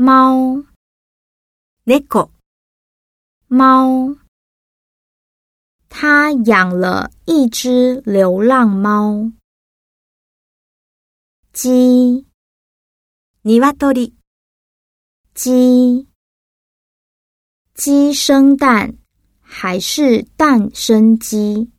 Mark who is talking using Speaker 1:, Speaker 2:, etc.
Speaker 1: 猫，
Speaker 2: 猫，
Speaker 1: 猫。他养了一只流浪猫。鸡，
Speaker 2: 鶏，
Speaker 1: 鸡，鸡生蛋还是蛋生鸡？